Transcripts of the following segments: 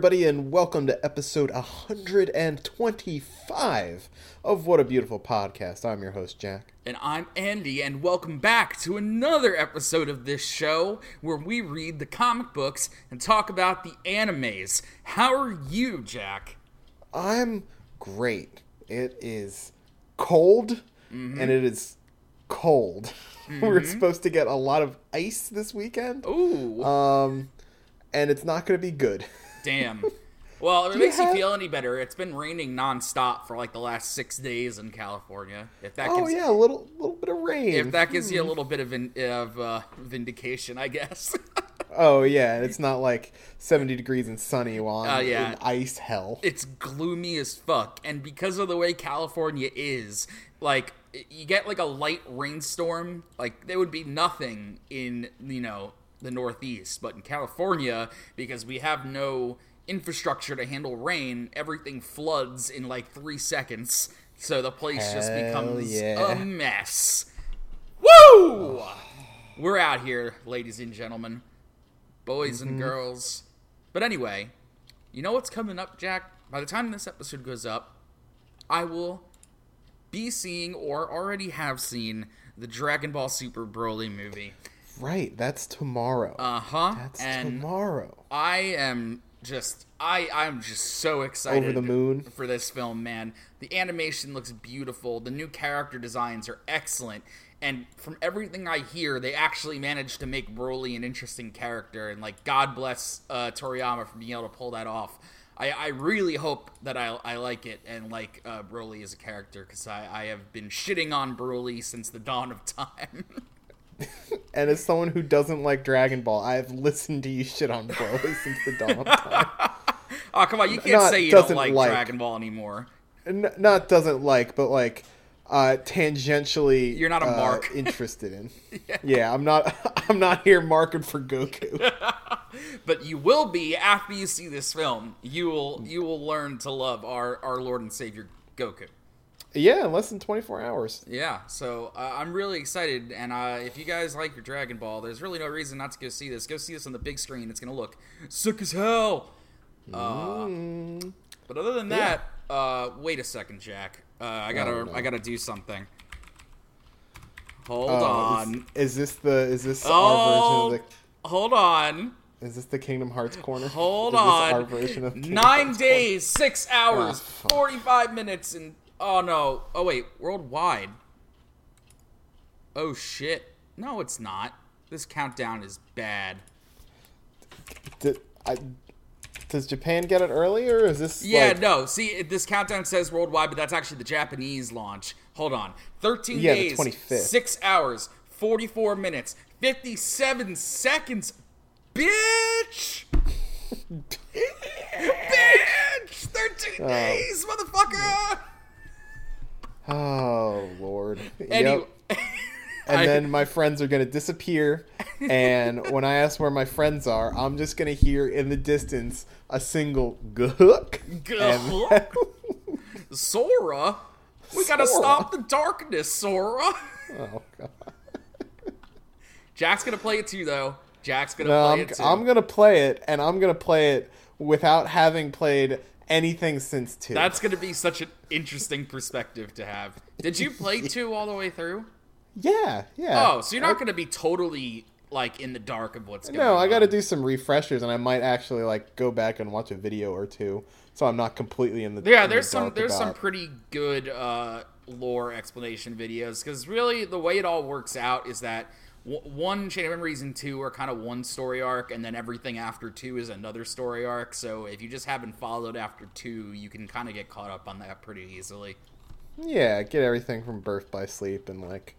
everybody, and welcome to episode 125 of What a Beautiful Podcast. I'm your host, Jack. And I'm Andy, and welcome back to another episode of this show where we read the comic books and talk about the animes. How are you, Jack? I'm great. It is cold, and it is cold. We're supposed to get a lot of ice this weekend, Ooh, um, and it's not going to be good. damn. Well, if it you makes you have- feel any better, it's been raining nonstop for like the last six days in California. If that Oh gives, yeah, a little little bit of rain. if that gives you a little bit of, vin- of uh, vindication, I guess. Oh yeah, it's not like 70 degrees and sunny while I'm Oh, yeah. in ice hell. it's gloomy as fuck and because of the way california is like you get like a light rainstorm like there would be nothing in you know the northeast but in california because we have no infrastructure to handle rain everything floods in like three seconds so the place just becomes yeah. a mess woo we're out here ladies and gentlemen boys and mm-hmm. girls but anyway you know what's coming up, Jack? By the time this episode goes up, I will be seeing or already have seen the Dragon Ball Super Broly movie. Right, that's tomorrow. Uh huh. that's And tomorrow. I am just I I'm just so excited Over the moon. for this film, man. The animation looks beautiful. The new character designs are excellent. And from everything I hear, they actually managed to make Broly an interesting character. And like, God bless uh, Toriyama for being able to pull that off. I, I really hope that I, I like it and like uh, Broly as a character because I, I have been shitting on Broly since the dawn of time. And as someone who doesn't like Dragon Ball, I've listened to you shit on Broly since the dawn of time. oh come on, you can't Not- say you don't like, like. Dragon Ball anymore. N- not doesn't like, but like uh, tangentially, You're not a uh, mark. interested in. yeah. I'm not. I'm not here marking for Goku. but you will be after you see this film. You will you will learn to love our our Lord and Savior Goku. Yeah, in less than 24 hours. Yeah, so uh, I'm really excited, and uh, if you guys like your Dragon Ball, there's really no reason not to go see this. Go see this on the big screen. It's gonna look sick as hell. Uh, Mm, but other than that, uh, wait a second, Jack. Uh, I gotta Oh, no. I gotta do something. Hold oh, on. Is, is this the? Is this Oh, our version of the? hold on. Is this the Kingdom Hearts corner? Hold on. Our version of Kingdom Nine Hearts days, six hours, Ah, fuck. 45 minutes, and. Oh no. Oh wait, worldwide. Oh shit. No, it's not. This countdown is bad. Did, I, does Japan get it earlier? Or is this? Yeah, like, no. See, this countdown says worldwide, but that's actually the Japanese launch. Hold on. 13 Yeah, days, 25th. 6 hours, 44 minutes, 57 seconds. Bitch! Bitch! 13 days, motherfucker! Oh lord. Anyway, Yep. And I- then my friends are gonna disappear, and when I ask where my friends are, I'm just gonna hear in the distance a single gook. Gahuk? Sora? We gotta stop the darkness, Sora! oh god. Jack's gonna play it too, though. Jack's gonna No, play I'm, it too. I'm gonna play it, and I'm gonna play it without having played anything since two. That's going to be such an interesting perspective to have. Did you play two all the way through? yeah, yeah. Oh, so you're not going to be totally like in the dark of what's going on. No, I got to do some refreshers, and I might actually like go back and watch a video or two, so I'm not completely in the Yeah, in the there's some dark there's some pretty good uh, lore explanation videos because really the way it all works out is that one chain of memories and two are kind of one story arc, and then everything after two is another story arc. So if you just haven't followed after two, you can kind of get caught up on that pretty easily. Yeah, get everything from Birth by Sleep and like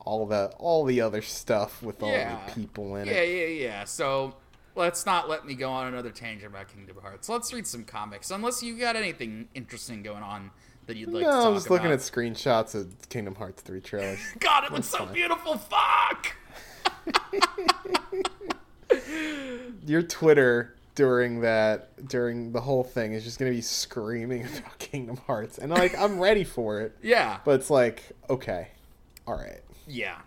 all the all the other stuff with all Yeah. the people in Yeah, it. yeah, yeah. Yeah. So let's not let me go on another tangent about Kingdom Hearts. Let's read some comics, unless you got anything interesting going on that you'd like to no, I'm just looking at screenshots of Kingdom Hearts 3 trailers. God, it looks so fine. beautiful. Fuck. Your Twitter during that during the whole thing is just gonna be screaming about Kingdom Hearts, and like I'm ready for it, Yeah, but it's like okay, all right. yeah.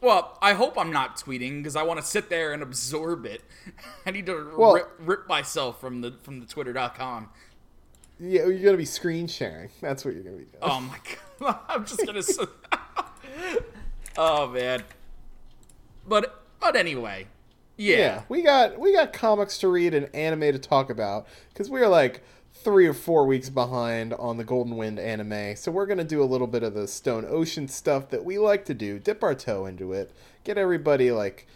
Well, I hope I'm not tweeting because I want to sit there and absorb it. I need to Well- rip, rip myself from the from the twitter.com. Yeah, you're gonna be screen sharing. That's what you're gonna be doing. Oh my god. I'm just going to Oh man. But but anyway. Yeah. yeah, we got we got comics to read and anime to talk about because we're like three or four weeks behind on the Golden Wind anime. So we're gonna do a little bit of the Stone Ocean stuff that we like to do, dip our toe into it, get everybody like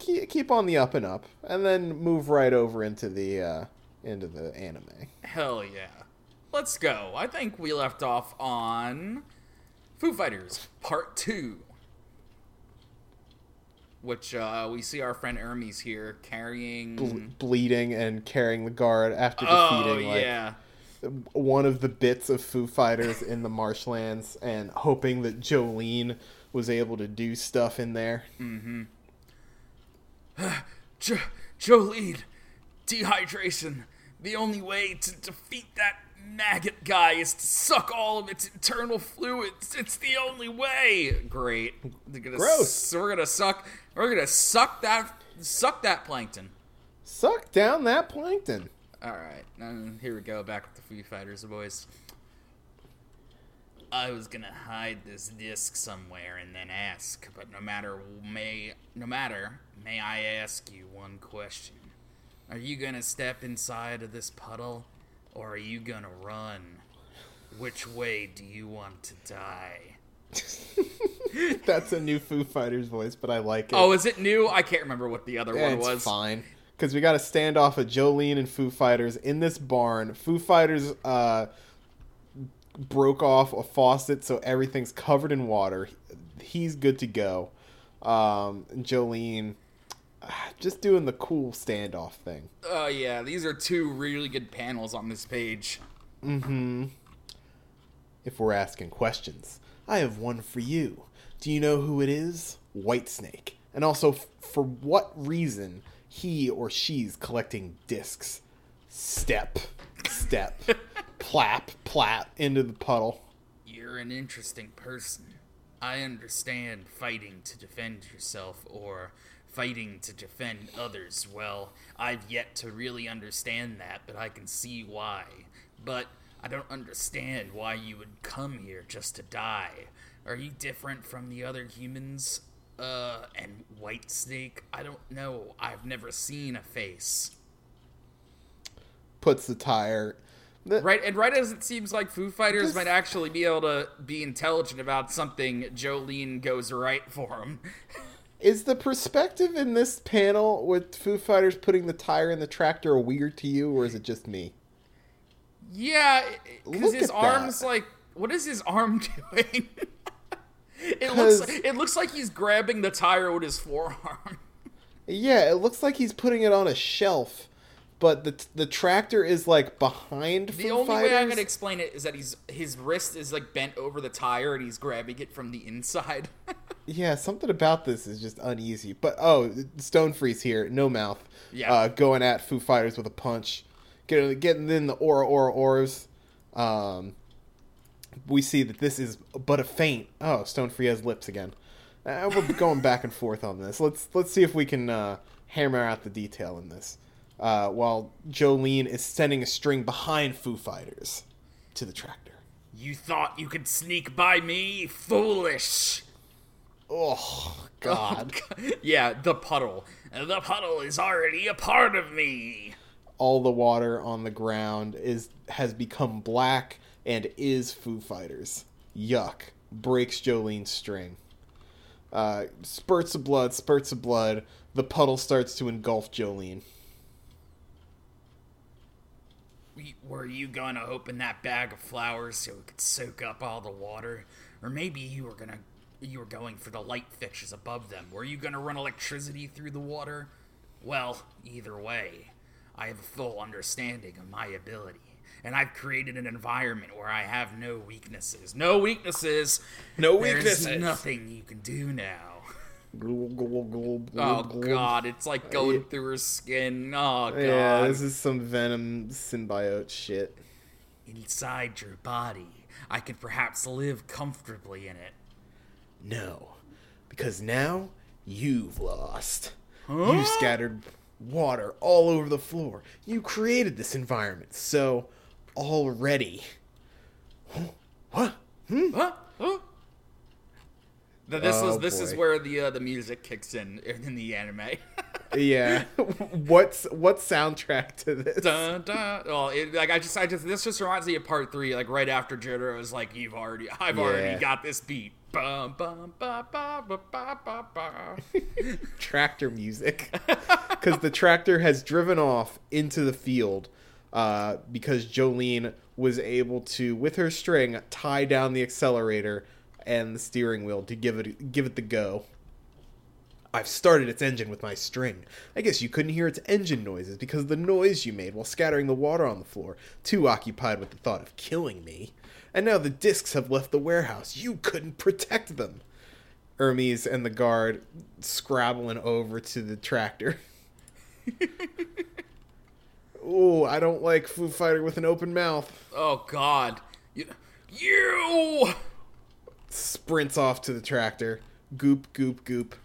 keep, keep on the up and up, and then move right over into the uh, into the anime. Hell yeah. Let's go. I think we left off on Foo Fighters Part 2. Which uh, we see our friend Hermes here carrying. Ble- bleeding and carrying the guard after oh, defeating like one of the bits of Foo Fighters in the marshlands and hoping that Jolyne was able to do stuff in there. Jo- Jolyne, dehydration. The only way to defeat that maggot guy is to suck all of its internal fluids. It's the only way. Great. They're gonna Gross. So we're gonna suck. We're gonna suck that. Suck that plankton. Suck down that plankton. All right, here we go. Back with the Foo Fighters, boys. I was gonna hide this disc somewhere and then ask, but no matter may no matter, may I ask you one question? Are you gonna step inside of this puddle, or are you gonna run? Which way do you want to die? That's a new Foo Fighters voice, but I like it. Oh, is it new? I can't remember what the other Yeah, one it's was. fine. Because we got a standoff of Jolyne and Foo Fighters in this barn. Foo Fighters uh, broke off a faucet, so everything's covered in water. He's good to go. Um, Jolyne just doing the cool standoff thing. Oh yeah, these are two really good panels on this page. Mm-hmm. If we're asking questions, I have one for you. Do you know who it is? Whitesnake. And also, f- for what reason he or she's collecting discs? Step, step, plap, plap into the puddle. You're an interesting person. I understand fighting to defend yourself or fighting to defend others. Well, I've yet to really understand that, but I can see why. But I don't understand why you would come here just to die. Are you different from the other humans? Uh, and Whitesnake? I don't know. I've never seen a face. Puts the tire. The- Right, and right as it seems like Foo Fighters This- might actually be able to be intelligent about something, Jolyne goes right for him. Is the perspective in this panel with Foo Fighters putting the tire in the tractor weird to you, or is it just me? Yeah, because his at that. arm's like, what is his arm doing? it looks, it looks like he's grabbing the tire with his forearm. Yeah, it looks like he's putting it on a shelf, but the the tractor is like behind The Foo only Fighters. way I'm gonna explain it is that he's his wrist is like bent over the tire and he's grabbing it from the inside. Yeah, something about this is just uneasy. But oh, Stone Free's here, no mouth. Yeah. Uh, going at Foo Fighters with a punch, getting getting in the aura aura auras. Um, we see that this is but a feint. Oh, Stone Free has lips again. Uh, we're going back and forth on this. Let's let's see if we can uh, hammer out the detail in this. Uh, while Jolyne is sending a string behind Foo Fighters to the tractor. you thought you could sneak by me, foolish. Oh God! yeah, the puddle. The puddle is already a part of me. all the water on the ground is has become black and is Foo Fighters. Yuck. Breaks Jolyne's string. Uh, spurts of blood, spurts of blood. The puddle starts to engulf Jolyne. Were you gonna open that bag of flowers so it could soak up all the water? Or maybe you were gonna you were going for the light fixtures above them. Were you gonna run electricity through the water? Well, either way, I have a full understanding of my ability. And I've created an environment where I have no weaknesses. No weaknesses! No weaknesses. There's nothing you can do now. Oh god, it's like going through her skin. Oh god. Yeah, this is some Venom symbiote shit. inside your body. I could perhaps live comfortably in it. No. because now you've lost. You scattered water all over the floor. You created this environment, so already. What? Huh? Huh? Th- This Oh, was this is where the uh, the music kicks in in the anime. Yeah. What's what soundtrack to this? dun, dun. Well, it, like I just, I just, this just reminds me of part three. Like right after Jotaro was like, "You've already, I've Yeah. already got this beat." Bum, bum, tractor music because the tractor has driven off into the field uh, because Jolyne was able to, with her string, tie down the accelerator and the steering wheel to give it give it the go. I've started its engine with my string. I guess you couldn't hear its engine noises because of the noise you made while scattering the water on the floor, too occupied with the thought of killing me. And now the discs have left the warehouse. You couldn't protect them. Hermes and the guard scrabbling over to the tractor. oh, I don't like Foo Fighter with an open mouth. Oh God, you, you. Sprints off to the tractor. Goop, goop, goop.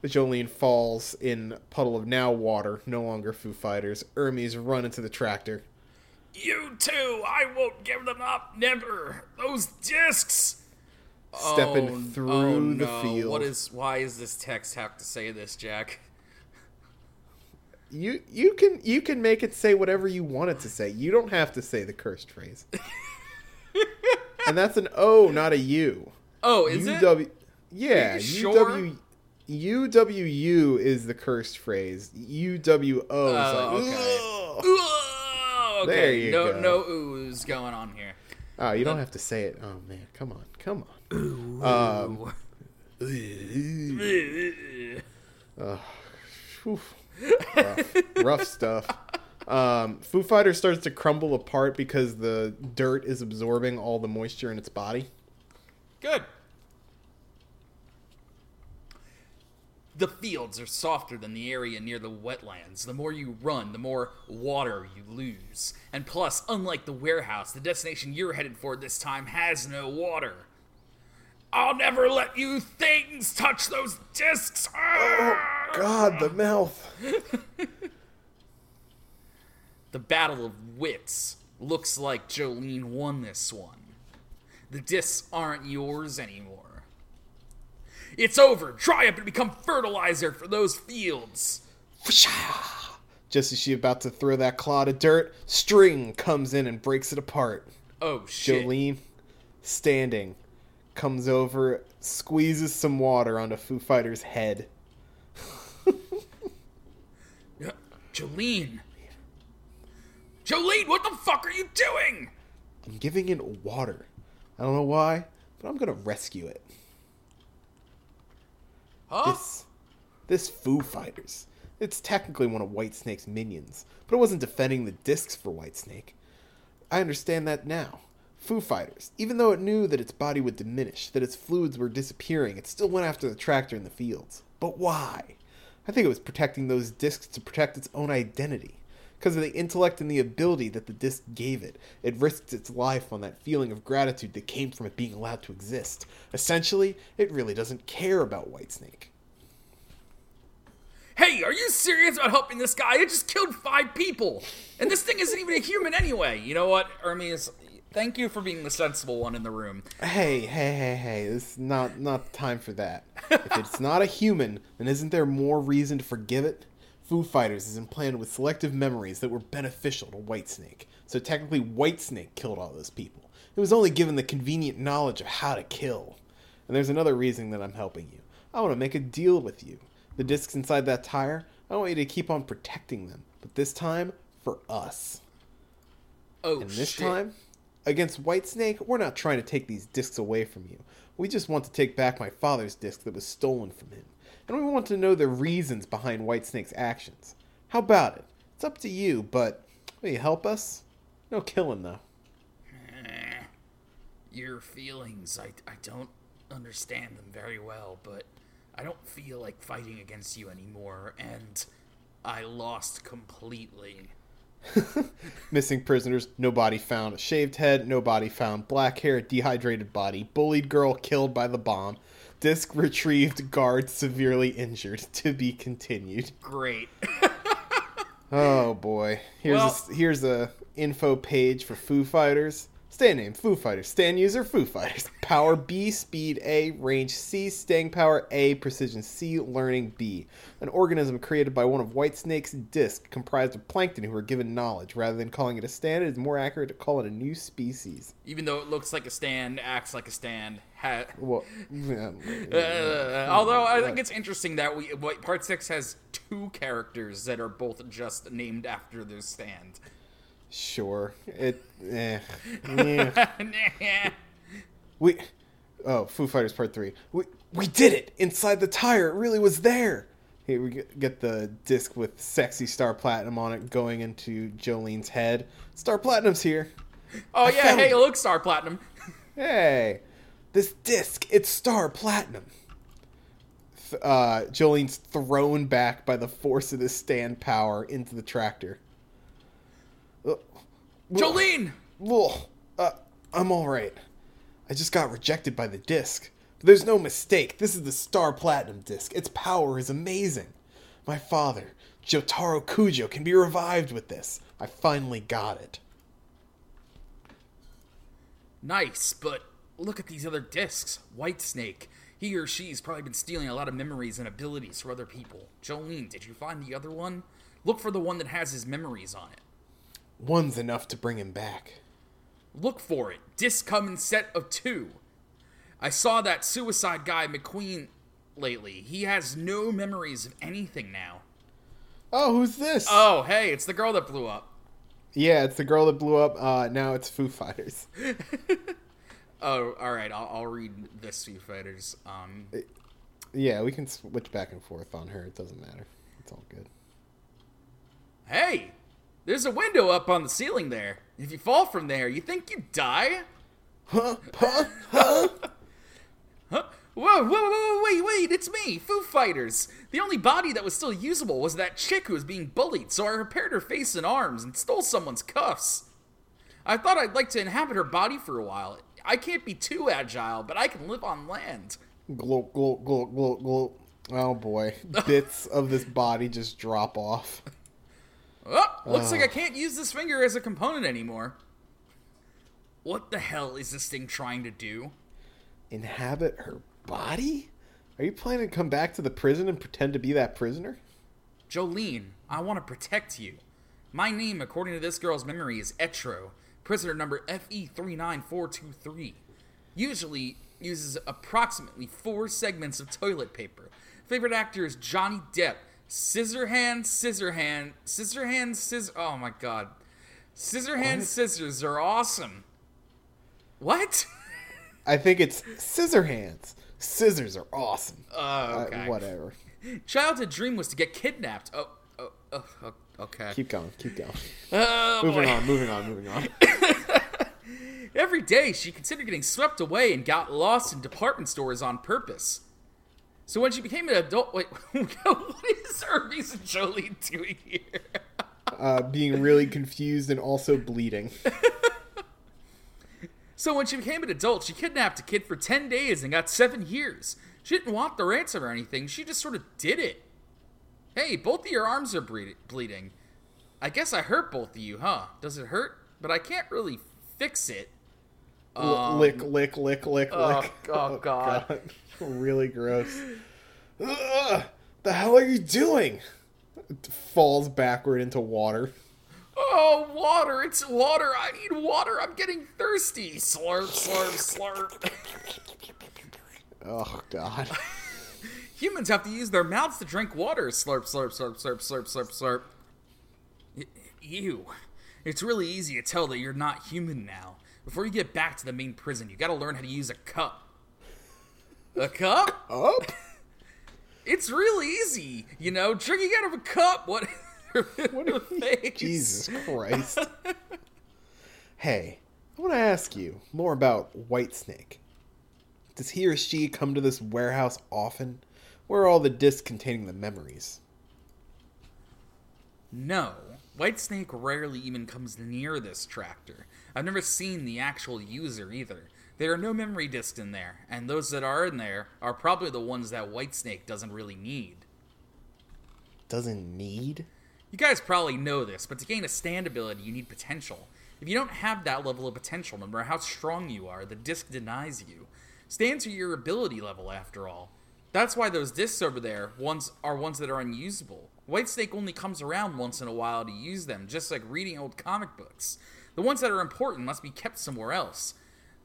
The Jolyne falls in puddle of now water, no longer Foo Fighters. Hermes run into the tractor. You too! I won't give them up, never! Those discs! Stepping Oh, through oh, the no. field. What is, why is this text have to say this, Jack? You you can you can make it say whatever you want it to say. You don't have to say the cursed phrase. and that's an O, not a U. Oh, is it? UW Yeah, Are you sure? UW UWU is the cursed phrase. UWO is Oh, like okay. Ooh, okay. There you no, go. No oohs going on here. Oh, you don't have to say it. Oh man, come on, come on. Um, Whew. rough, rough stuff. Um, Foo Fighter starts to crumble apart because the dirt is absorbing all the moisture in its body. Good. The fields are softer than the area near the wetlands. The more you run, the more water you lose. And plus, unlike the warehouse, the destination you're headed for this time has no water. I'll never let you things touch those discs. Oh, God, the mouth. The battle of wits looks like Jolyne won this one. The discs aren't yours anymore. It's over. Dry up and become fertilizer for those fields. Just as she's about to throw that clod of dirt, String comes in and breaks it apart. Oh shit. Jolyne, standing, comes over, squeezes some water onto Foo Fighter's head. Jolyne. Jolyne, what the fuck are you doing? I'm giving it water. I don't know why, but I'm gonna rescue it. Huh? This, this Foo Fighters. It's technically one of Whitesnake's minions, but it wasn't defending the discs for Whitesnake. I understand that now. Foo Fighters, even though it knew that its body would diminish, that its fluids were disappearing, it still went after the tractor in the fields. But why? I think it was protecting those discs to protect its own identity. Because of the intellect and the ability that the disc gave it, it risked its life on that feeling of gratitude that came from it being allowed to exist. Essentially, it really doesn't care about Whitesnake. Hey, are you serious about helping this guy? It just killed five people. And this thing isn't even a human anyway. You know what, Hermes? Thank you for being the sensible one in the room. Hey, hey, hey, hey! This is not not the time for that. if it's not a human, then isn't there more reason to forgive it? Foo Fighters is implanted with selective memories that were beneficial to Whitesnake. So technically, Whitesnake killed all those people. It was only given the convenient knowledge of how to kill. And there's another reason that I'm helping you. I want to make a deal with you. The discs inside that tire, I want you to keep on protecting them, but this time for us. Oh, And this shit. time, against Whitesnake, we're not trying to take these discs away from you. We just want to take back my father's disc that was stolen from him. And we want to know the reasons behind Whitesnake's actions. How about it? It's up to you, but will you help us? No killing, though. Eh, Your feelings, I, I don't understand them very well, but I don't feel like fighting against you anymore, and I lost completely. Missing prisoners, no body found. Shaved head, no body found. Black hair, dehydrated body. Bullied girl killed by the bomb. Disc retrieved, guard severely injured. To be continued. Great. Oh boy. Here's Well- a, here's a info page for Foo Fighters. Stand name Foo Fighters. Stand user Foo Fighters. Power B, speed A, range C, staying power A, precision C, learning B. An organism created by one of Whitesnake's disc, comprised of plankton who are given knowledge. Rather than calling it a stand, it is more accurate to call it a new species. Even though it looks like a stand, acts like a stand. Ha- Well, yeah, Uh, although I think it's interesting that we part six has two characters that are both just named after their stand. Sure. It. Eh. Yeah. We Oh, Foo Fighters Part 3. We we did it! Inside the tire, it really was there. Here we get- get the disc with sexy Star Platinum on it going into Jolyne's head. Star Platinum's here. oh I yeah, hey, it. look, Star Platinum. Hey, this disc, it's Star Platinum. Uh, Jolyne's thrown back by the force of the stand power into the tractor. Jolyne. Ugh. Uh, I'm alright. I just got rejected by the disc. But there's no mistake. This is the Star Platinum disc. Its power is amazing. My father, Jotaro Kujo, can be revived with this. I finally got it. Nice, but look at these other discs. Whitesnake. He or she's probably been stealing a lot of memories and abilities from other people. Jolyne, did you find the other one? Look for the one that has his memories on it. One's enough to bring him back. Look for it. Disc come in set of two. I saw that suicide guy McQueen lately. He has no memories of anything now. Oh, who's this? Oh, hey, it's the girl that blew up. yeah, it's the girl that blew up. Uh, now it's Foo Fighters. Oh, all right. I'll, I'll read this, Foo Fighters. Um, Yeah, we can switch back and forth on her. It doesn't matter. It's all good. hey, there's a window up on the ceiling there. If you fall from there, you think you die? Huh? Huh? Huh? Huh? Whoa, whoa, whoa, wait, wait, it's me, Foo Fighters. The only body that was still usable was that chick who was being bullied, so I repaired her face and arms and stole someone's cuffs. I thought I'd like to inhabit her body for a while. I can't be too agile, but I can live on land. Glow. Oh boy. Bits of this body just drop off. Oh, looks like oh. I can't use this finger as a component anymore. What the hell is this thing trying to do? Inhabit her body? Are you planning to come back to the prison and pretend to be that prisoner? Jolyne, I want to protect you. My name, according to this girl's memory, is Etro, prisoner number FE39423. Usually uses approximately four segments of toilet paper. Favorite actor is Johnny Depp. Scissorhand, Scissorhand, Scissor. Hand, scissor. Hands scissors oh my god. Scissorhand What? scissors are awesome. What? I think it's scissor hands. Scissors are awesome. Oh, Uh, whatever. Childhood dream was to get kidnapped. Oh, oh, oh, oh okay. Keep going. Keep going. Oh, Moving boy. on. Moving on. Moving on. Every day, she considered getting swept away and got lost in department stores on purpose. So when she became an adult, wait, what is Hermes and Jolie doing here? Uh, being really confused and also bleeding. So when she became an adult, she kidnapped a kid for 10 days and got 7 years. She didn't want the ransom or anything, she just sort of did it. Hey, both of your arms are ble- bleeding. I guess I hurt both of you, huh? Does it hurt? But I can't really fix it. Um, lick, lick, lick, lick, oh, lick. oh, God. really gross. Ugh, the hell are you doing? It falls backward into water. Oh, water! It's water! I need water! I'm getting thirsty! Slurp, slurp, slurp. Oh god. Humans have to use their mouths to drink water. Slurp, slurp, slurp, slurp, slurp, slurp, slurp. Y- Ew. It's really easy to tell that you're not human now. Before you get back to the main prison, you gotta learn how to use a cup. A cup? Up? It's real easy. You know, drinking out of a cup. What? what a face. Jesus Christ. hey, I want to ask you more about Whitesnake. Does he or she come to this warehouse often? Where are all the discs containing the memories? No, Whitesnake rarely even comes near this tractor. I've never seen the actual user either. There are no memory discs in there, and those that are in there are probably the ones that Whitesnake doesn't really need. Doesn't need? You guys probably know this, but to gain a stand ability, you need potential. If you don't have that level of potential, no matter how strong you are, the disc denies you. Stands are your ability level, after all. That's why those discs over there ones are ones that are unusable. Whitesnake only comes around once in a while to use them, just like reading old comic books. The ones that are important must be kept somewhere else.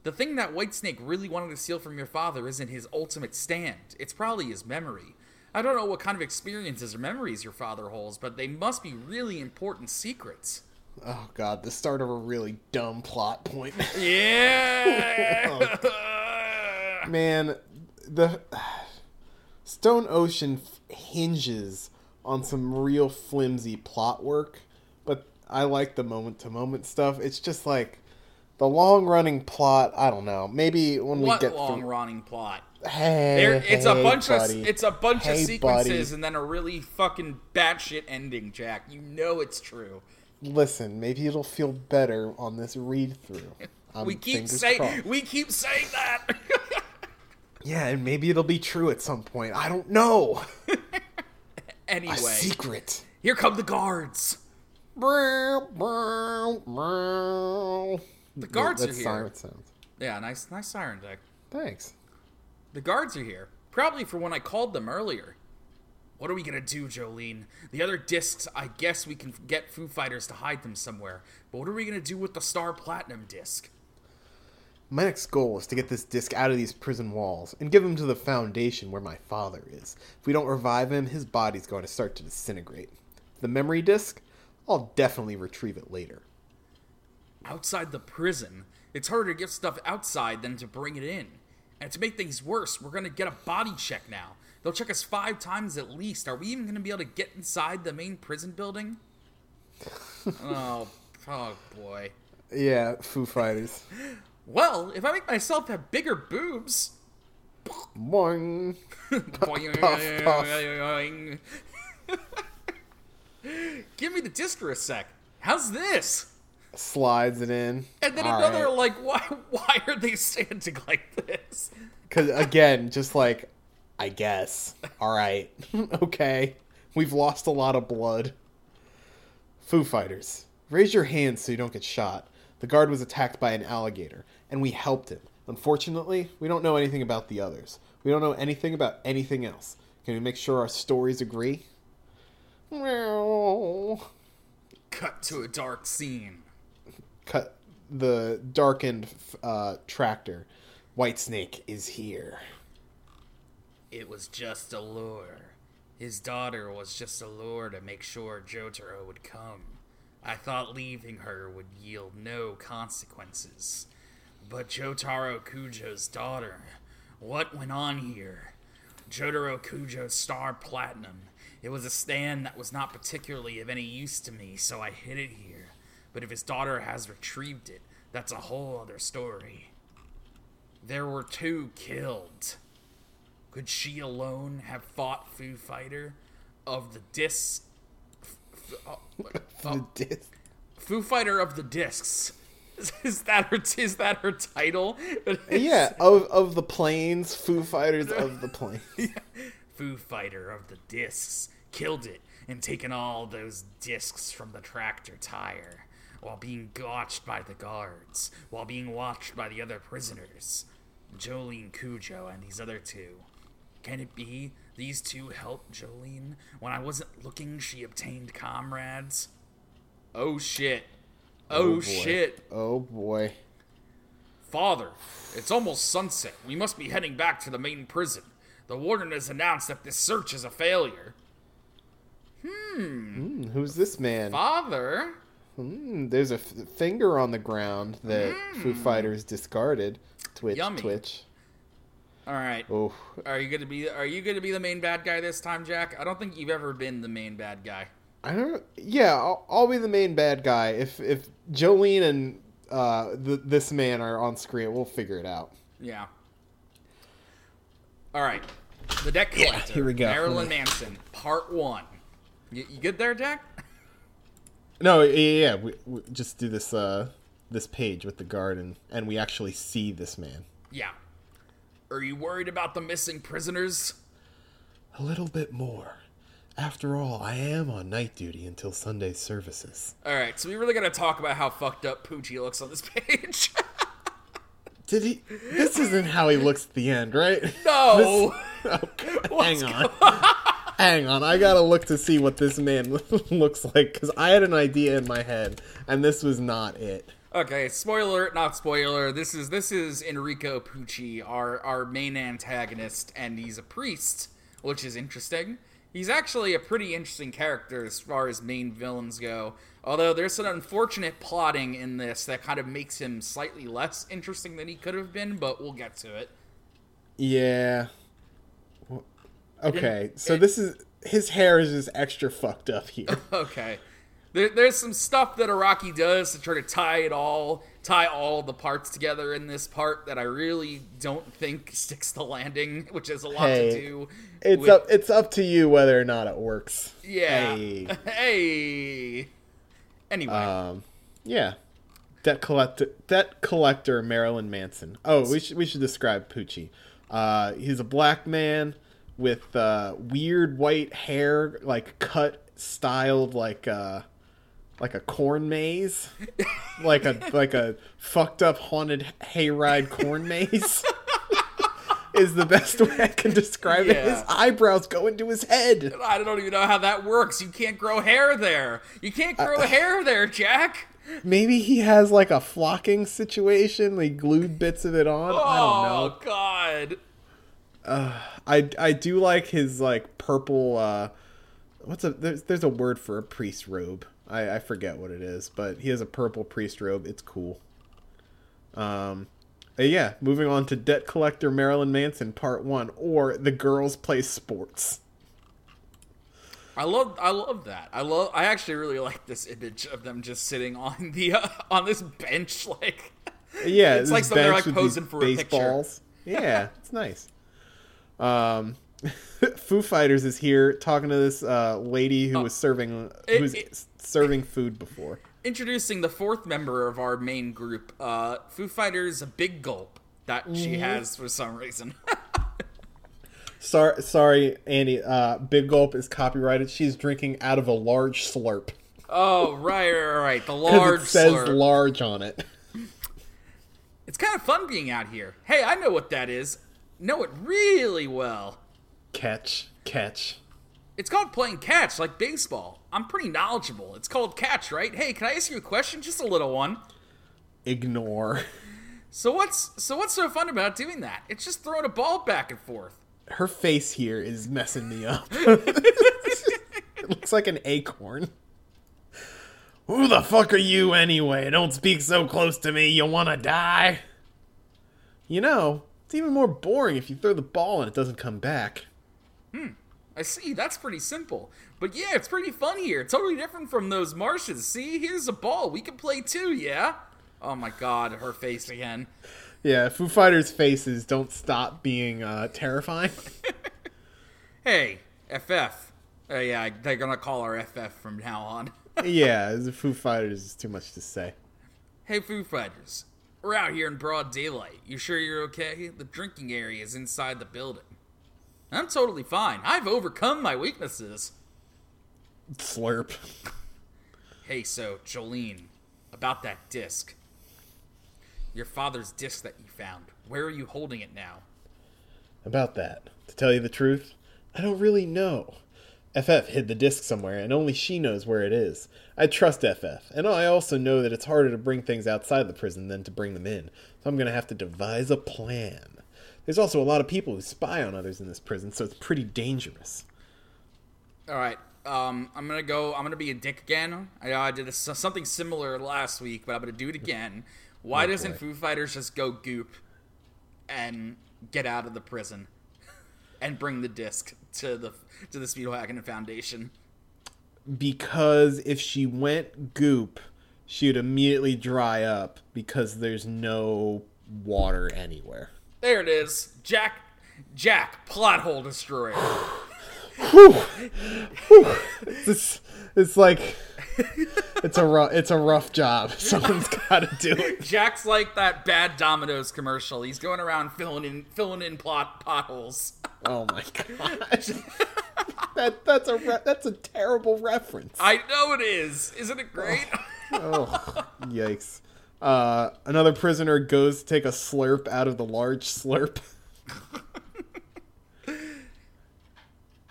The thing that Whitesnake really wanted to steal from your father isn't his ultimate stand, it's probably his memory. I don't know what kind of experiences or memories your father holds, but they must be really important secrets. Oh god, the start of a really dumb plot point. Yeah! Man, the Stone Ocean f- hinges on some real flimsy plot work, but I like the moment to moment stuff. It's just like the long running plot. I don't know. Maybe when we what get long running plot? Hey, There, it's a bunch buddy. of it's a bunch of sequences buddy. and then a really fucking batshit ending, Jack. You know it's true. Listen, maybe it'll feel better on this read through. we keep saying we keep saying that. Yeah, and maybe it'll be true at some point. I don't know. anyway, A secret. here come the guards. The guards are That's here. siren sounds. Yeah, nice nice siren deck. Thanks. The guards are here. Probably for when I called them earlier. What are we gonna do, Jolyne? The other discs, I guess we can get Foo Fighters to hide them somewhere. But what are we gonna do with the Star Platinum disc? My next goal is to get this disc out of these prison walls and give him to the Foundation where my father is. If we don't revive him, his body's going to start to disintegrate. The memory disc, I'll definitely retrieve it later. Outside the prison, it's harder to get stuff outside than to bring it in. And to make things worse, we're gonna get a body check now. They'll check us five times at least. Are we even gonna be able to get inside the main prison building? oh, oh boy. Yeah, Foo Fighters. Well, if I make myself have bigger boobs. Boing. Boing. Give me the disc for a sec. How's this? Slides it in. And then All another right. like, why? Why are they standing like this? Because again, just like, I guess. All right. okay. We've lost a lot of blood. Foo Fighters. Raise your hands so you don't get shot. The guard was attacked by an alligator, and we helped him. Unfortunately, we don't know anything about the others. We don't know anything about anything else. Can we make sure our stories agree? Cut to a dark scene. Cut the darkened uh, tractor. Whitesnake is here. It was just a lure. His daughter was just a lure to make sure Jotaro would come. I thought leaving her would yield no consequences. But Jotaro Kujo's daughter, what went on here? Jotaro Kujo's Star Platinum. It was a stand that was not particularly of any use to me, so I hid it here. But if his daughter has retrieved it, that's a whole other story. There were two killed. Could she alone have fought Foo Fighter of the disc? f- f- uh, The disc. Foo Fighter of the discs. Is that her? Is that her title? Yeah, of of the planes, Foo Fighters of the planes. Foo Fighter of the discs killed it and taken all those discs from the tractor tire, while being watched by the guards, while being watched by the other prisoners, Jolyne Cujo and these other two. Can it be these two helped Jolyne when I wasn't looking? She obtained comrades. Oh shit! Oh, boy. shit! Oh boy. Father, it's almost sunset. We must be heading back to the main prison. The warden has announced that this search is a failure. Hmm, who's this man? Father? Hmm, there's a f- finger on the ground that Foo Fighters discarded. Twitch, Yummy. twitch. All right. Oh, Are you gonna be? Are you gonna be the main bad guy this time, Jack? I don't think you've ever been the main bad guy. I don't. Yeah, I'll, I'll be the main bad guy if if Jolyne and uh th- this man are on screen. We'll figure it out. Yeah. All right. The deck collector. Yeah, here we go. Marilyn Manson, part one. You, you good there, Jack? No, yeah, yeah. We, we just do this. uh this page with the guard, and and we actually see this man. Yeah. Are you worried about the missing prisoners? A little bit more. After all, I am on night duty until Sunday services. All right, so we really got to talk about how fucked up Pucci looks on this page. Did he? This isn't how he looks at the end, right? no. This, okay, hang on. hang on. I gotta look to see what this man looks like because I had an idea in my head, and this was not it. Okay, spoiler, not spoiler. This is this is Enrico Pucci, our our main antagonist, and he's a priest, which is interesting. He's actually a pretty interesting character as far as main villains go. Although there's some unfortunate plotting in this that kind of makes him slightly less interesting than he could have been, but we'll get to it. Yeah. Okay, didn't- so it- this is his hair is just extra fucked up here. Okay. There, there's some stuff that Araki does to try to tie it all, tie all the parts together in this part that I really don't think sticks the landing, which has a lot Hey, to do. It's with, up. It's up to you whether or not it works. Yeah. Hey. Hey. Anyway, Um, yeah. Debt collector, debt collector Marilyn Manson. Oh, we should we should describe Pucci. Uh, he's a black man with uh, weird white hair, like cut, styled like uh, like a corn maze, like a like a fucked up haunted hayride corn maze. Is the best way I can describe it. His eyebrows go into his head. I don't even know how that works. You can't grow hair there. You can't grow hair there, Jack. Maybe he has like a flocking situation. They glued bits of it on. I don't know. Oh God. I I do like his like purple. uh What's a there's there's a word for a priest robe. I I forget what it is, but he has a purple priest robe. It's cool. Um, uh, yeah. Moving on to debt collector Marilyn Manson Part One, or the girls play sports. I love I love that. I love I actually really like this image of them just sitting on the uh, on this bench like Yeah, It's like something they're, like, posing for a picture. baseballs. Yeah, it's nice. Um, Foo Fighters is here talking to this uh, lady who was serving It- who was it- serving food before. introducing the fourth member of our main group, uh Foo Fighters a big gulp that she Mm-hmm. has for some reason. Sorry, sorry, Andy. Uh, Big Gulp is copyrighted. She's drinking out of a large slurp oh, right, right, right. The large it says slurp. large on it. It's kind of fun being out here. Hey, I know what that is. Know it really well. Catch, catch. It's called playing catch, like baseball. I'm pretty knowledgeable. It's called catch, right? Hey, can I ask you a question? Just a little one. Ignore. So what's so what's so fun about doing that? It's just throwing a ball back and forth. Her face here is messing me up. it looks like an acorn. Who the fuck are you anyway? Don't speak so close to me. You wanna die? You know, it's even more boring if you throw the ball and it doesn't come back. Hmm. I see. That's pretty simple. But yeah, it's pretty fun here. Totally different from those marshes. See, here's a ball. We can play too, yeah? Oh my god, her face again. Yeah, Foo Fighters' faces don't stop being uh, terrifying. Hey, FF. Uh, yeah, they're gonna call her FF from now on. yeah, the Foo Fighters is too much to say. hey, Foo Fighters. We're out here in broad daylight. You sure you're okay? The drinking area is inside the building. I'm totally fine. I've overcome my weaknesses. Slurp. Hey, so, Jolyne, about that disc. Your father's disc that you found. Where are you holding it now? About that, to tell you the truth, I don't really know. FF hid the disc somewhere, and only she knows where it is. I trust FF, and I also know that it's harder to bring things outside the prison than to bring them in, so I'm gonna have to devise a plan. There's also a lot of people who spy on others in this prison, so it's pretty dangerous. All right. Um, I'm gonna go. I'm gonna be a dick again. I, I did a, something similar last week, but I'm gonna do it again. Why Oh, doesn't. Foo Fighters just go goop and get out of the prison and bring the disc to the to the Speedwagon Foundation? Because if she went goop, she would immediately dry up because there's no water anywhere. There it is, Jack. Jack, plot hole destroyer. Whew. Whew. It's, it's like it's a rough it's a rough job. Someone's got to do it. Jack's like that bad Domino's commercial. He's going around filling in filling in plot potholes. Oh my gosh. that that's a re- that's a terrible reference. I know it is. Isn't it great? Oh, oh yikes. Uh, another prisoner goes to take a slurp out of the large slurp.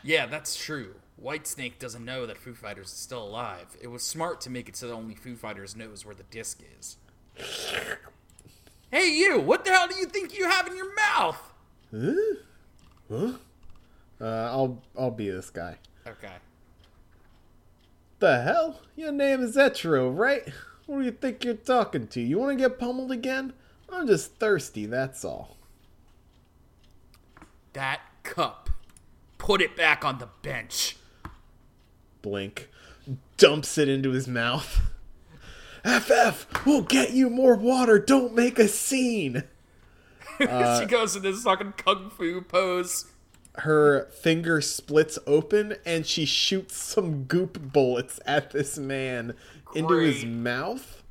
yeah, that's true. Whitesnake doesn't know that Foo Fighters is still alive. It was smart to make it so that only Foo Fighters knows where the disc is. hey, you! What the hell do you think you have in your mouth? Huh? Huh? Uh, I'll I'll be this guy. Okay. The hell? Your name is Etro, right? What do you think you're talking to? You want to get pummeled again? I'm just thirsty, that's all. That cup. Put it back on the bench. Blink. Dumps it into his mouth. FF, we'll get you more water. Don't make a scene. she uh, goes in this fucking kung fu pose. Her finger splits open and she shoots some goop bullets at this man into his mouth.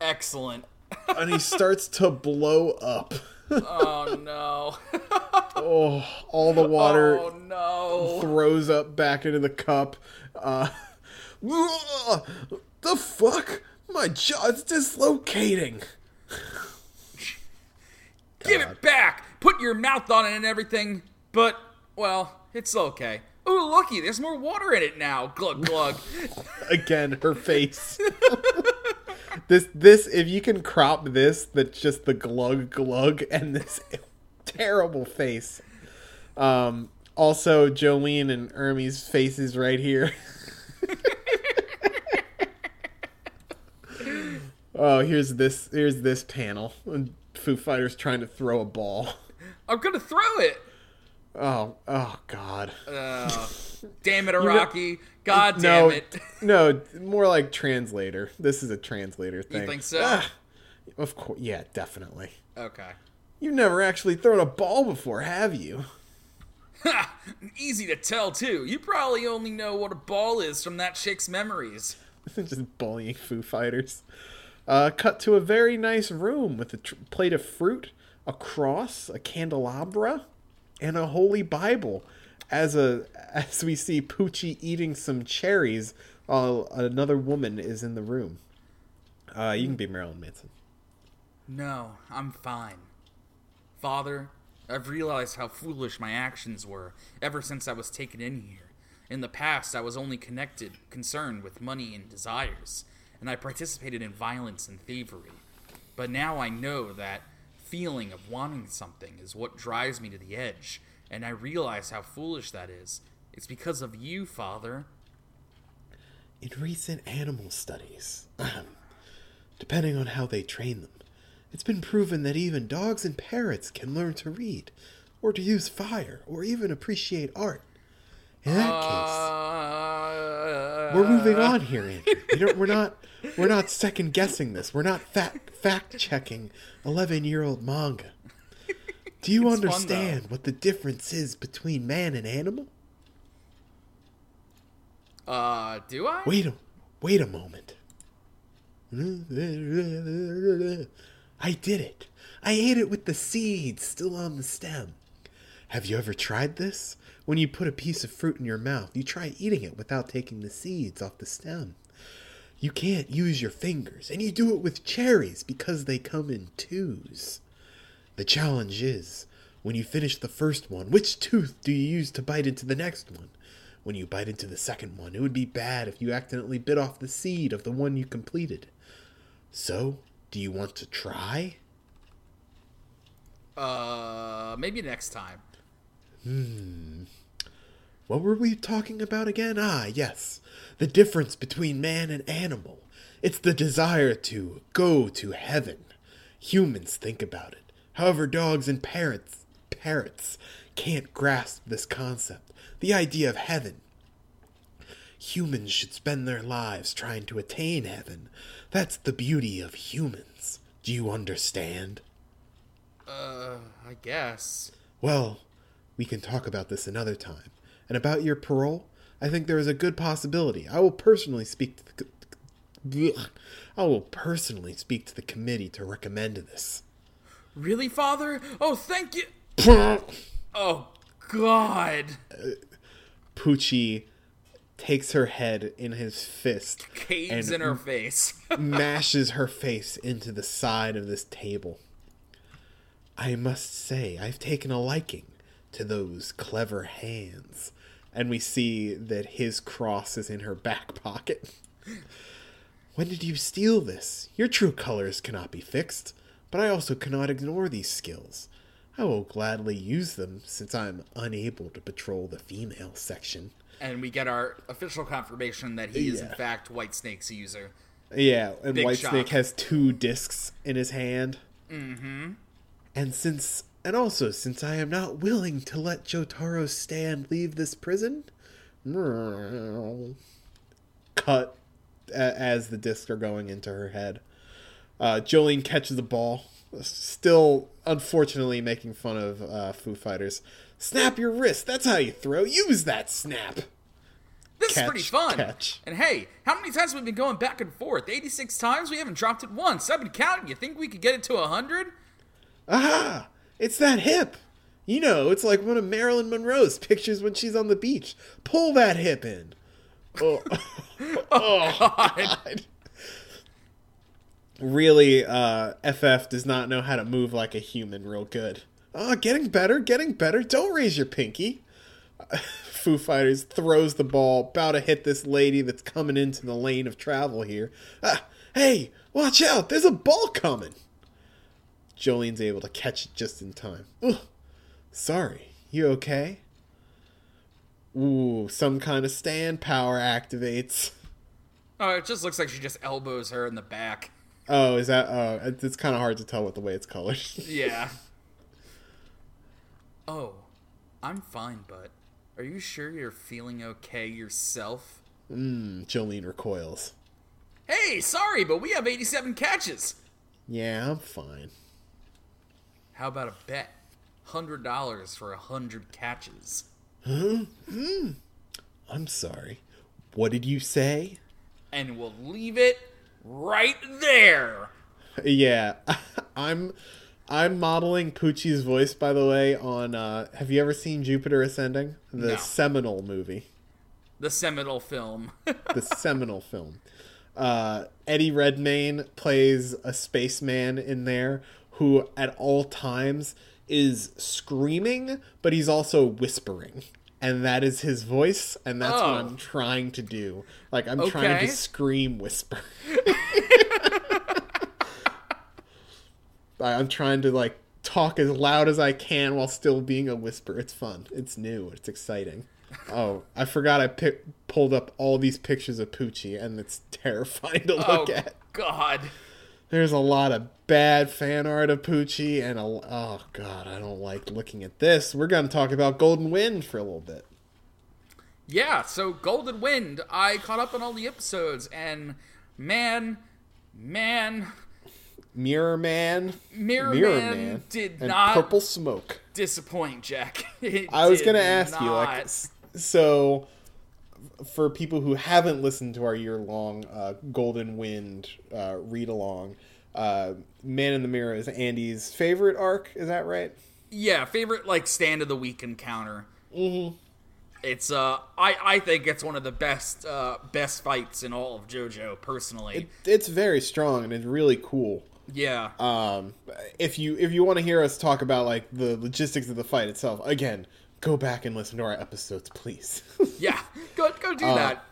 Excellent. And he starts to blow up. Oh no. Oh, all the water Oh no. throws up back into the cup. Uh, the fuck? My jaw's dislocating. Give it back. Put your mouth on it and everything. But well, it's okay. Ooh, looky, there's more water in it now. Glug glug. Again, her face. this, this, if you can crop this, that's just the glug glug and this terrible face. Um, also, Jolyne and Ermy's faces right here. oh, here's this. Here's this panel. Foo Fighters trying to throw a ball. I'm gonna throw it. Oh, oh God. Uh, damn it, Araki! God damn no, it. no, more like translator. This is a translator thing. You think so? Ah, of course, yeah, definitely. Okay. You've never actually thrown a ball before, have you? Ha! Easy to tell, too. You probably only know what a ball is from that chick's memories. Just bullying Foo Fighters. Uh, cut to a very nice room with a tr- plate of fruit, a cross, a candelabra, and a holy Bible. As a as we see Pucci eating some cherries, while another woman is in the room. Uh, you can be Marilyn Manson. No, I'm fine. Father, I've realized how foolish my actions were ever since I was taken in here. In the past, I was only connected, concerned with money and desires, and I participated in violence and thievery. But now I know that feeling of wanting something is what drives me to the edge, and I realize how foolish that is. It's because of you, Father. In recent animal studies, depending on how they train them, it's been proven that even dogs and parrots can learn to read, or to use fire, or even appreciate art. In that case, Uh, we're moving on here, Andrew. we are not we're not second guessing this. We're not fact fact checking eleven year old manga. Do you It's fun, understand what the difference is between man and animal? Uh, do I? Wait a wait a moment. I did it. I ate it with the seeds still on the stem. Have you ever tried this? When you put a piece of fruit in your mouth, you try eating it without taking the seeds off the stem. You can't use your fingers, and you do it with cherries because they come in twos. The challenge is when you finish the first one, which tooth do you use to bite into the next one? When you bite into the second one, it would be bad if you accidentally bit off the seed of the one you completed. So, do you want to try? Uh, maybe next time. What were we talking about again? Ah, yes. The difference between man and animal. It's the desire to go to heaven. Humans think about it. However, dogs and parrots parrots can't grasp this concept. The idea of heaven. Humans should spend their lives trying to attain heaven. That's the beauty of humans. Do you understand? Uh, I guess. Well, we can talk about this another time. And about your parole, I think there is a good possibility. I will personally speak to the. I will personally speak to the committee to recommend this. Really, Father? Oh, thank you. Oh, God. Uh, Pucci takes her head in his fist Caves and in her face. mashes her face into the side of this table. I must say, I've taken a liking to those clever hands. And we see that his cross is in her back pocket. When did you steal this? Your true colors cannot be fixed, but I also cannot ignore these skills. I will gladly use them since I'm unable to patrol the female section. and we get our official confirmation that he is, in fact, Whitesnake's user. Yeah, and Big Whitesnake shock. has two discs in his hand. Mm-hmm. And since, and also since I am not willing to let Jotaro stand leave this prison, cut as the discs are going into her head. Uh, Jolyne catches the ball, still unfortunately making fun of uh, Foo Fighters. Snap your wrist. That's how you throw. Use that snap. This Catch, is pretty fun. catch. And hey, how many times have we been going back and forth? 86 times? We haven't dropped it once. I've been counting. You think we could get it to 100? Aha! It's that hip. You know, it's like one of Marilyn Monroe's pictures when she's on the beach. Pull that hip in. Oh, oh God. Really, uh, FF does not know how to move like a human real good. Oh, getting better, getting better. Don't raise your pinky. Foo Fighters throws the ball, about to hit this lady that's coming into the lane of travel here. Ah, hey, watch out! There's a ball coming. Jolyne's able to catch it just in time. Ugh. Sorry, you okay? Ooh, some kind of stand power activates. Oh, it just looks like she just elbows her in the back. Oh, is that? Oh, it- it's kind of hard to tell with the way it's colored. Yeah. oh, I'm fine, but are you sure you're feeling okay yourself? Mmm, Jolyne recoils. Hey, sorry, but we have 87 catches. Yeah, I'm fine. How about a bet? $100 for a 100 catches. Hmm. I'm sorry. What did you say? And we'll leave it right there. Yeah, I'm I'm modeling Pucci's voice by the way on uh have you ever seen Jupiter Ascending? The No. seminal movie. The seminal film. The seminal film. Uh Eddie Redmayne plays a spaceman in there who at all times is screaming, but he's also whispering. And that is his voice, and that's Oh. what I'm oh. trying to do. Like I'm trying to scream whisper. I'm trying to like talk as loud as I can while still being a whisper. It's fun. It's new. It's exciting. Oh, I forgot I pick, pulled up all these pictures of Pucci, and it's terrifying to oh, look at. God. There's a lot of bad fan art of Pucci, and a, oh god, I don't like looking at this. We're gonna talk about Golden Wind for a little bit. Yeah, so Golden Wind, I caught up on all the episodes, and man, man, Mirror Man, Mirror, Mirror Man, Man, did not Purple Smoke. disappoint, Jack. It I was gonna ask you, like, not. so for people who haven't listened to our year-long uh, Golden Wind uh, read-along, uh, Man in the Mirror is Andy's favorite arc. Is that right? Yeah, favorite like stand of the week encounter. Mm-hmm. It's uh, I I think it's one of the best uh best fights in all of JoJo personally. It, it's very strong and it's really cool. yeah, Um, if you if you want to hear us talk about like the logistics of the fight itself, again, go back and listen to our episodes, please. yeah, go go do Uh, that.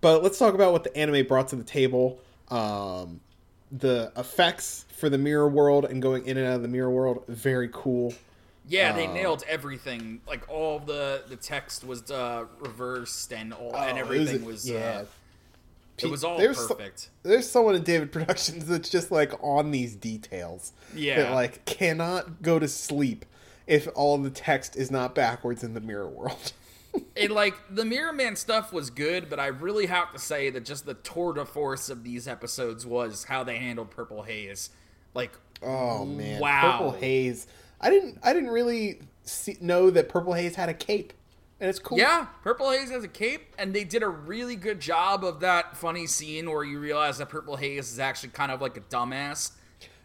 but let's talk about what the anime brought to the table. Um, the effects for the mirror world and going in and out of the mirror world, very cool. Yeah, they uh, nailed everything. Like all the the text was uh reversed and all Oh, and everything was, uh, it was all There's so- perfect. there's someone in David Productions that's just like on these details. Yeah. That like cannot go to sleep if all the text is not backwards in the mirror world. And like the Mirror Man stuff was good, but I really have to say that just the tour de force of these episodes was how they handled Purple Haze. Like, Oh man, Wow. Purple Haze. I didn't. I didn't really see, know that Purple Haze had a cape. and it's cool. Yeah, Purple Haze has a cape, and they did a really good job of that funny scene where you realize that Purple Haze is actually kind of like a dumbass.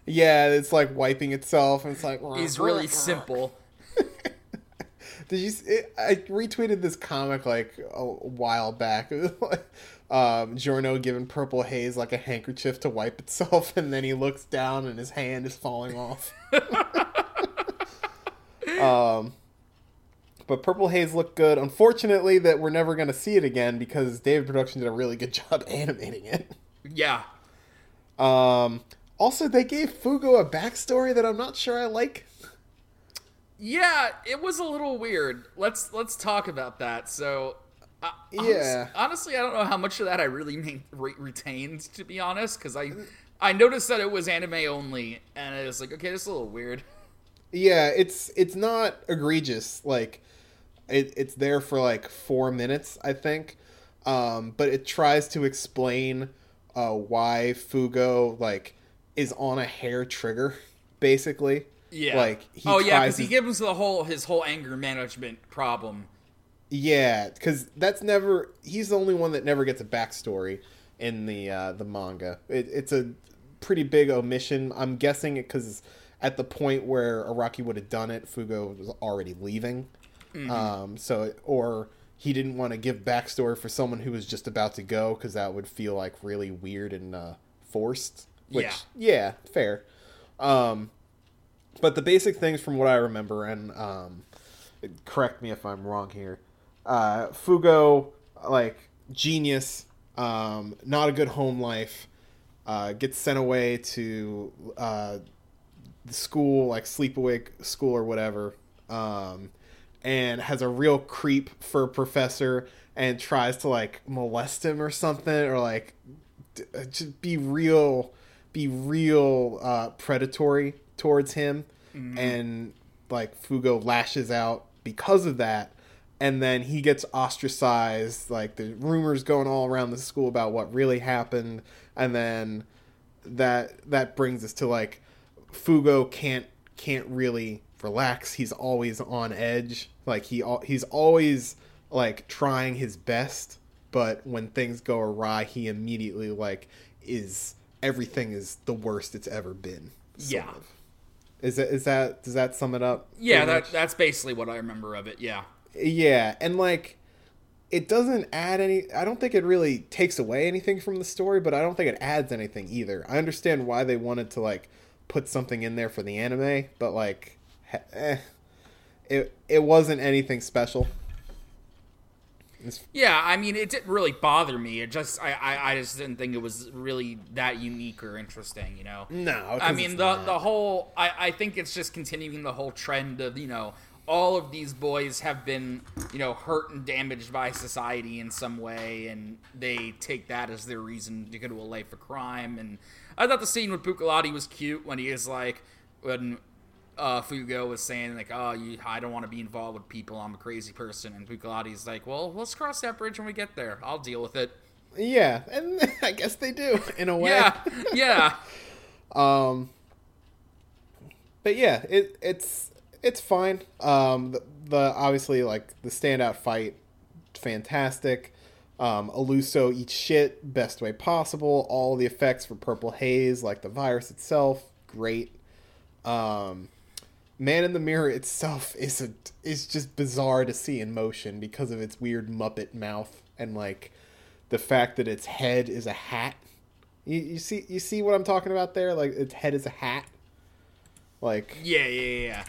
Yeah, it's like wiping itself, and it's like He's really simple. Did you? See, it, I retweeted this comic like a while back. Um, Giorno giving Purple Haze like a handkerchief to wipe itself, and then he looks down and his hand is falling off. um, but Purple Haze looked good. Unfortunately, that we're never going to see it again because David Production did a really good job animating it. Yeah. Um, also, they gave Fugo a backstory that I'm not sure I like. Yeah, it was a little weird. Let's let's talk about that. So, uh, Yeah. honestly, I don't know how much of that I really main, re- retained, to be honest, because I I noticed that it was anime only, and I was like, okay, this is a little weird. Yeah, it's it's not egregious. Like it, it's there for like four minutes, I think. Um, but it tries to explain uh, why Fugo like is on a hair trigger, basically. Yeah. Like he oh yeah, because he gives the whole his whole anger management problem. Yeah, because that's never. He's the only one that never gets a backstory in the uh, the manga. It, it's a pretty big omission. I'm guessing it because at the point where Araki would have done it, Fugo was already leaving. Um, so or he didn't want to give backstory for someone who was just about to go because that would feel like really weird and uh, forced. Which Yeah. yeah, fair. Um, but the basic things from what I remember, and um, correct me if I'm wrong here. Uh, Fugo, like genius, um, not a good home life, uh, gets sent away to uh, the school, like sleepaway school or whatever, um, and has a real creep for a professor and tries to like molest him or something, or like d- uh, just be real, be real uh, predatory towards him, and like Fugo lashes out because of that, and then he gets ostracized. Like the rumors going all around the school about what really happened, and then that that brings us to like Fugo can't can't really relax. He's always on edge. Like he he's always like trying his best, but when things go awry, he immediately like is everything is the worst it's ever been. Yeah. of. Is that is that does that sum it up? Yeah, that much? that's basically what I remember of it. Yeah. Yeah, and like it doesn't add any I don't think it really takes away anything from the story, but I don't think it adds anything either. I understand why they wanted to like put something in there for the anime, but like eh, it it wasn't anything special. It's- Yeah, I mean, it didn't really bother me. It just, I, I, I just didn't think it was really that unique or interesting, you know. No, I mean, the not. the whole, I, I think it's just continuing the whole trend of, you know, all of these boys have been, you know, hurt and damaged by society in some way, and they take that as their reason to go to a life of crime. And I thought the scene with Bucciarati was cute when he is like, when uh, Fugo was saying like, "Oh, you, I don't want to be involved with people. I'm a crazy person." And Bucciarati's like, "Well, let's cross that bridge when we get there. I'll deal with it." yeah, and I guess they do in a way. Yeah, yeah, Um, but yeah, it it's it's fine. Um, the, the obviously like the standout fight, fantastic. Um, Illuso eats shit best way possible. All the effects for Purple Haze, like the virus itself, great. Um, Man in the Mirror itself is a is just bizarre to see in motion because of its weird Muppet mouth and like the fact that its head is a hat. You, you see you see what I'm talking about there? Like its head is a hat. Like yeah, yeah,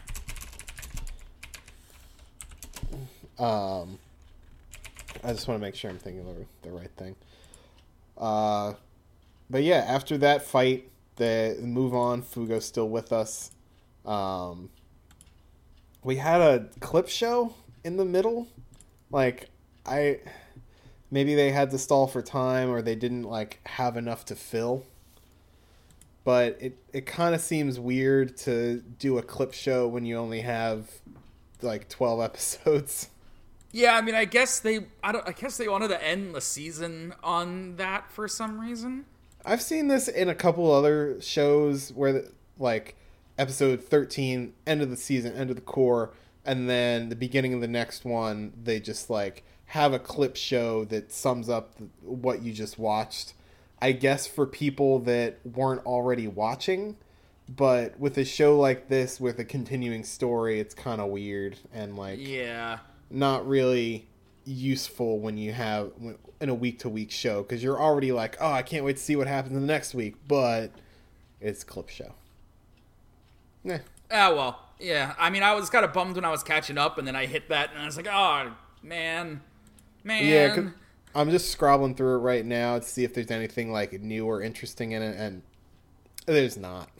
yeah. um I just want to make sure I'm thinking the, the right thing. Uh but yeah, after that fight, the move on, Fugo's still with us. Um we had a clip show in the middle. Like I maybe they had to stall for time or they didn't like have enough to fill. But it it kind of seems weird to do a clip show when you only have like 12 episodes. Yeah, I mean, I guess they, I don't, I guess they wanted to end the season on that for some reason. I've seen this in a couple other shows where, the, like, episode 13, end of the season, end of the core, and then the beginning of the next one they just like have a clip show that sums up what you just watched. I guess for people that weren't already watching, but with a show like this with a continuing story, it's kind of weird and like Yeah. not really useful when you have when- in a week to week show because you're already like, oh, I can't wait to see what happens in the next week, but it's clip show. Yeah, Ah, well, yeah. I mean, I was kind of bummed when I was catching up, and then I hit that, and I was like, oh, man. Man. Yeah, I'm just scrobbling through it right now to see if there's anything like new or interesting in it, and there's not.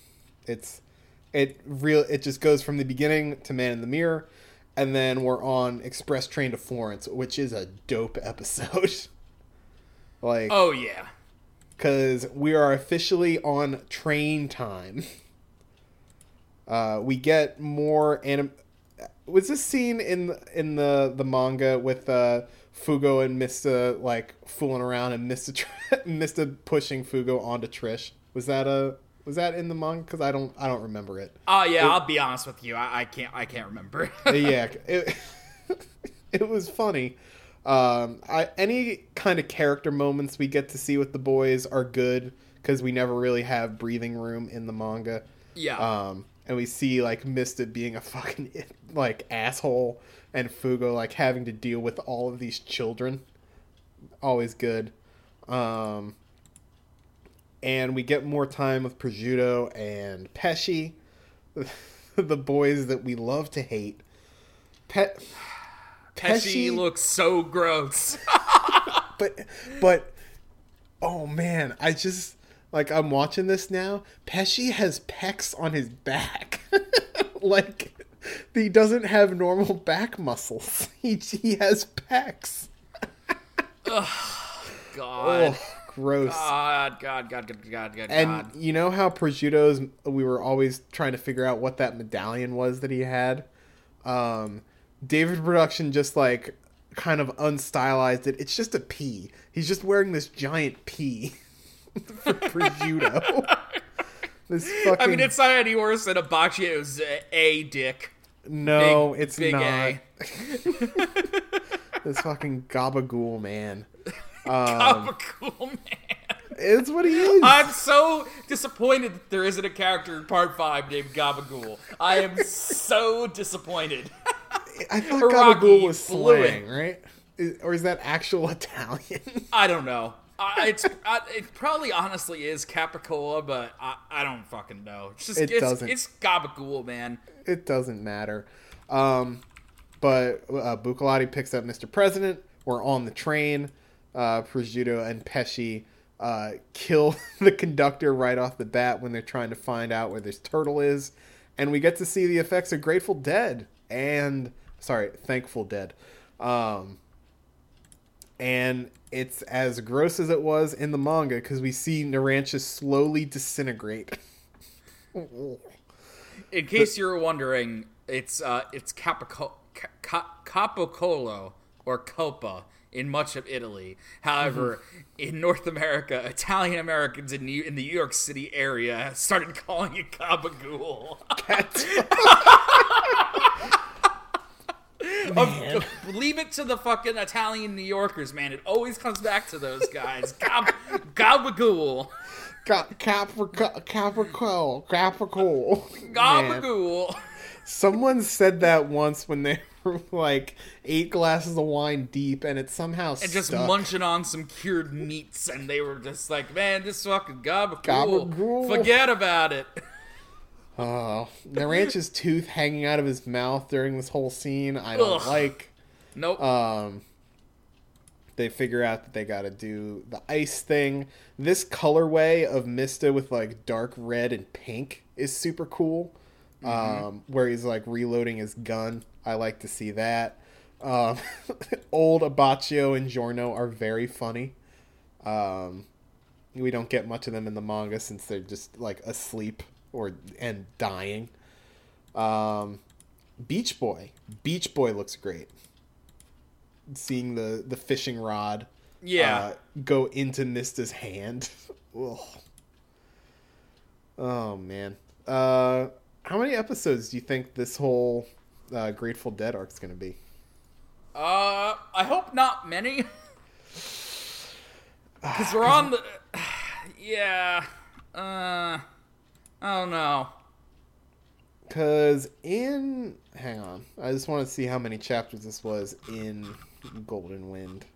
It's it real. It just goes from the beginning to Man in the Mirror, and then we're on Express Train to Florence, which is a dope episode. like, oh, yeah. because we are officially on train time. Uh, we get more anim. Was this scene in in the the manga with uh, Fugo and Mista like fooling around and Mista tr- Mista pushing Fugo onto Trish? Was that a was that in the manga? Because I don't I don't remember it. Oh, yeah, I'll be honest with you. I, I can't I can't remember. yeah, it, it was funny. Um, I, any kind of character moments we get to see with the boys are good because we never really have breathing room in the manga. yeah. Um, and we see like Mista being a fucking like asshole, and Fugo like having to deal with all of these children. Always good. Um, and we get more time with Prosciutto and Pesci, the boys that we love to hate. Pe- Pesci looks so gross. but but oh man, I just like I'm watching this now. Pesci has pecs on his back. like he doesn't have normal back muscles. He he has pecs. God. Oh, gross. God, God, God, God, God, God, and God. you know how prosciutto's we were always trying to figure out what that medallion was that he had. Um, David Production just like kind of unstylized it. It's just a P. He's just wearing this giant P for prosciutto. this fucking I mean, it's not any worse than Abbacchio's uh, A dick. no, big- it's big not. This fucking gabagool man. I'm a cool man. It's what he is. I'm so disappointed that there isn't a character in part five named Gabagool. I am so disappointed. I thought gabagool was slang, right? Is, or is that actual Italian? I don't know. I, it's I, it probably honestly is Capicola, but I, I don't fucking know. It's just It it's, doesn't. it's Gabagool, man. it doesn't matter. Um, but uh, Bucciarati picks up Mr. President. We're on the train. Uh, Prosciutto and Pesci uh, kill the conductor right off the bat when they're trying to find out where this turtle is. And we get to see the effects of Grateful Dead and, sorry, Thankful Dead. Um, and it's as gross as it was in the manga because we see Narancia slowly disintegrate. In case you're wondering, it's uh, it's Capico- Ca- Capocollo or Copa in much of Italy. However, in North America, Italian Americans in New- in the New York City area started calling it Gabagool. Man. Leave it to the fucking Italian New Yorkers, man. It always comes back to those guys. Gab- Gabagool. Ca- Caprico, Caprico, Caprico. Gabagool. Someone said that once when they were like eight glasses of wine deep, and it somehow and just stuck. munching on some cured meats, and they were just like, "Man, this fucking gabagool. Gabagool. Forget about it." Oh, ranch's tooth hanging out of his mouth during this whole scene. I don't Ugh. like. Nope. Um, they figure out that they got to do the ice thing. This colorway of Mista with like dark red and pink is super cool. Um, where he's like reloading his gun. I like to see that. Um, old Abbacchio and Giorno are very funny. Um, we don't get much of them in the manga since they're just like asleep or and dying. Um, Beach Boy. Beach Boy looks great. Seeing the the fishing rod yeah. uh, go into Mista's hand. Oh man. Uh how many episodes do you think this whole uh, Grateful Dead arc's gonna be? Uh, I hope not many. Because we're on the. Yeah. Uh. I don't know. Because in. Hang on. I just want to see how many chapters this was in Golden Wind.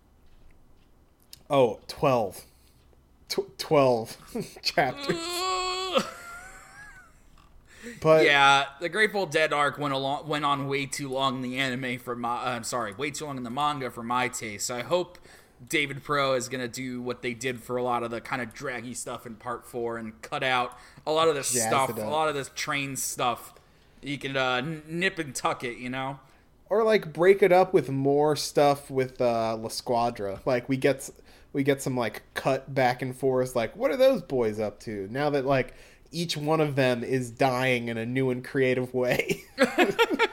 Oh, 12. Tw- 12 chapters. But yeah, the Grateful Dead arc went along went on way too long in the anime for my. Uh, I'm sorry, way too long in the manga for my taste. So I hope David Pro is gonna do what they did for a lot of the kind of draggy stuff in Part Four and cut out a lot of this Jazz stuff, a lot of this train stuff. You can uh, nip and tuck it, you know. or like break it up with more stuff with uh La Squadra. Like we get we get some like cut back and forth like what are those boys up to? Now that like each one of them is dying in a new and creative way.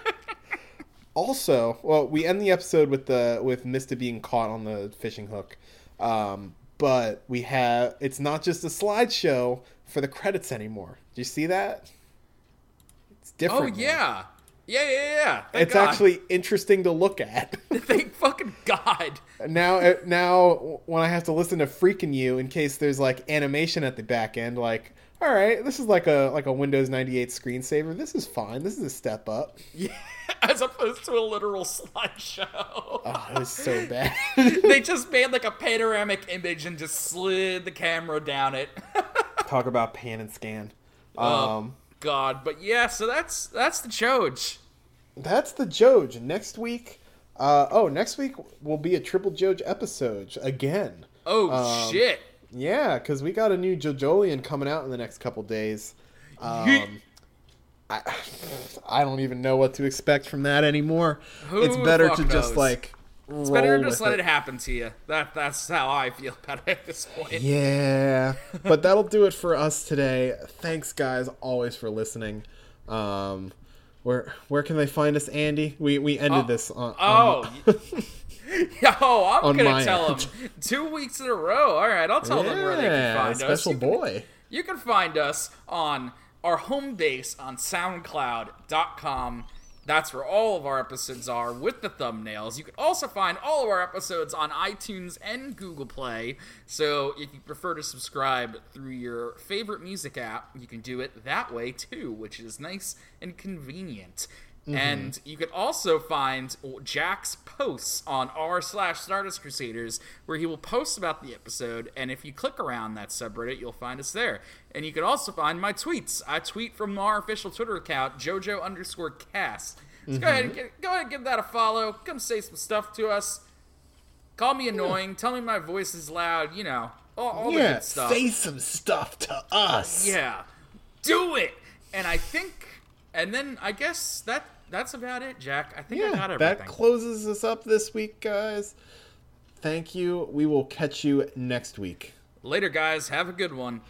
also, well, we end the episode with the with Mista being caught on the fishing hook. Um but we have it's not just a slideshow for the credits anymore. Do you see that? It's Oh different. now. yeah, yeah, yeah, yeah. Thank It's God. actually interesting to look at. thank fucking God. now uh, now when I have to listen to freaking you in case there's like animation at the back end, like all right, this is like a like a Windows 98 screensaver. This is fine. This is a step up. Yeah, as opposed to a literal slideshow. Oh, it was so bad. they just made like a panoramic image and just slid the camera down it. Talk about pan and scan. Oh. Um, God, but yeah, so that's that's the Choj. that's the Joj. Next week, uh, oh, next week will be a triple Joj episode again. Oh Um, shit. Yeah, because we got a new JoJolion coming out in the next couple days. Um, I, I don't even know what to expect from that anymore. Who it's better to fuck just like It's better to just let it. happen to you. That that's how I feel about it at this point. Yeah, but that'll do it for us today. Thanks, guys, always for listening. Um, where where can they find us, Andy? We we ended Oh, this on. Oh, on- Yo, I'm On gonna tell end. them two weeks in a row. All right, I'll tell them where they can Yeah, find us. special You can- boy. You can find us on our home base on SoundCloud.com. That's where all of our episodes are with the thumbnails. You can also find all of our episodes on iTunes and Google Play. So if you prefer to subscribe through your favorite music app, you can do it that way too, which is nice and convenient. Mm-hmm. And you can also find Jack's posts on r slash Stardust Crusaders, where he will post about the episode. And if you click around that subreddit, you'll find us there. And you can also find my tweets. I tweet from our official Twitter account, JoJo underscore cast. So go ahead and mm-hmm. get, go ahead and give that a follow. Come say some stuff to us. Call me annoying. Tell me my voice is loud. You know, all, all the good stuff. say some stuff to us. Yeah, do it. And I think, and then I guess that that's about it, Jack. I think I got yeah. everything. That closes us up this week, guys. Thank you. We will catch you next week. Later, guys. Have a good one.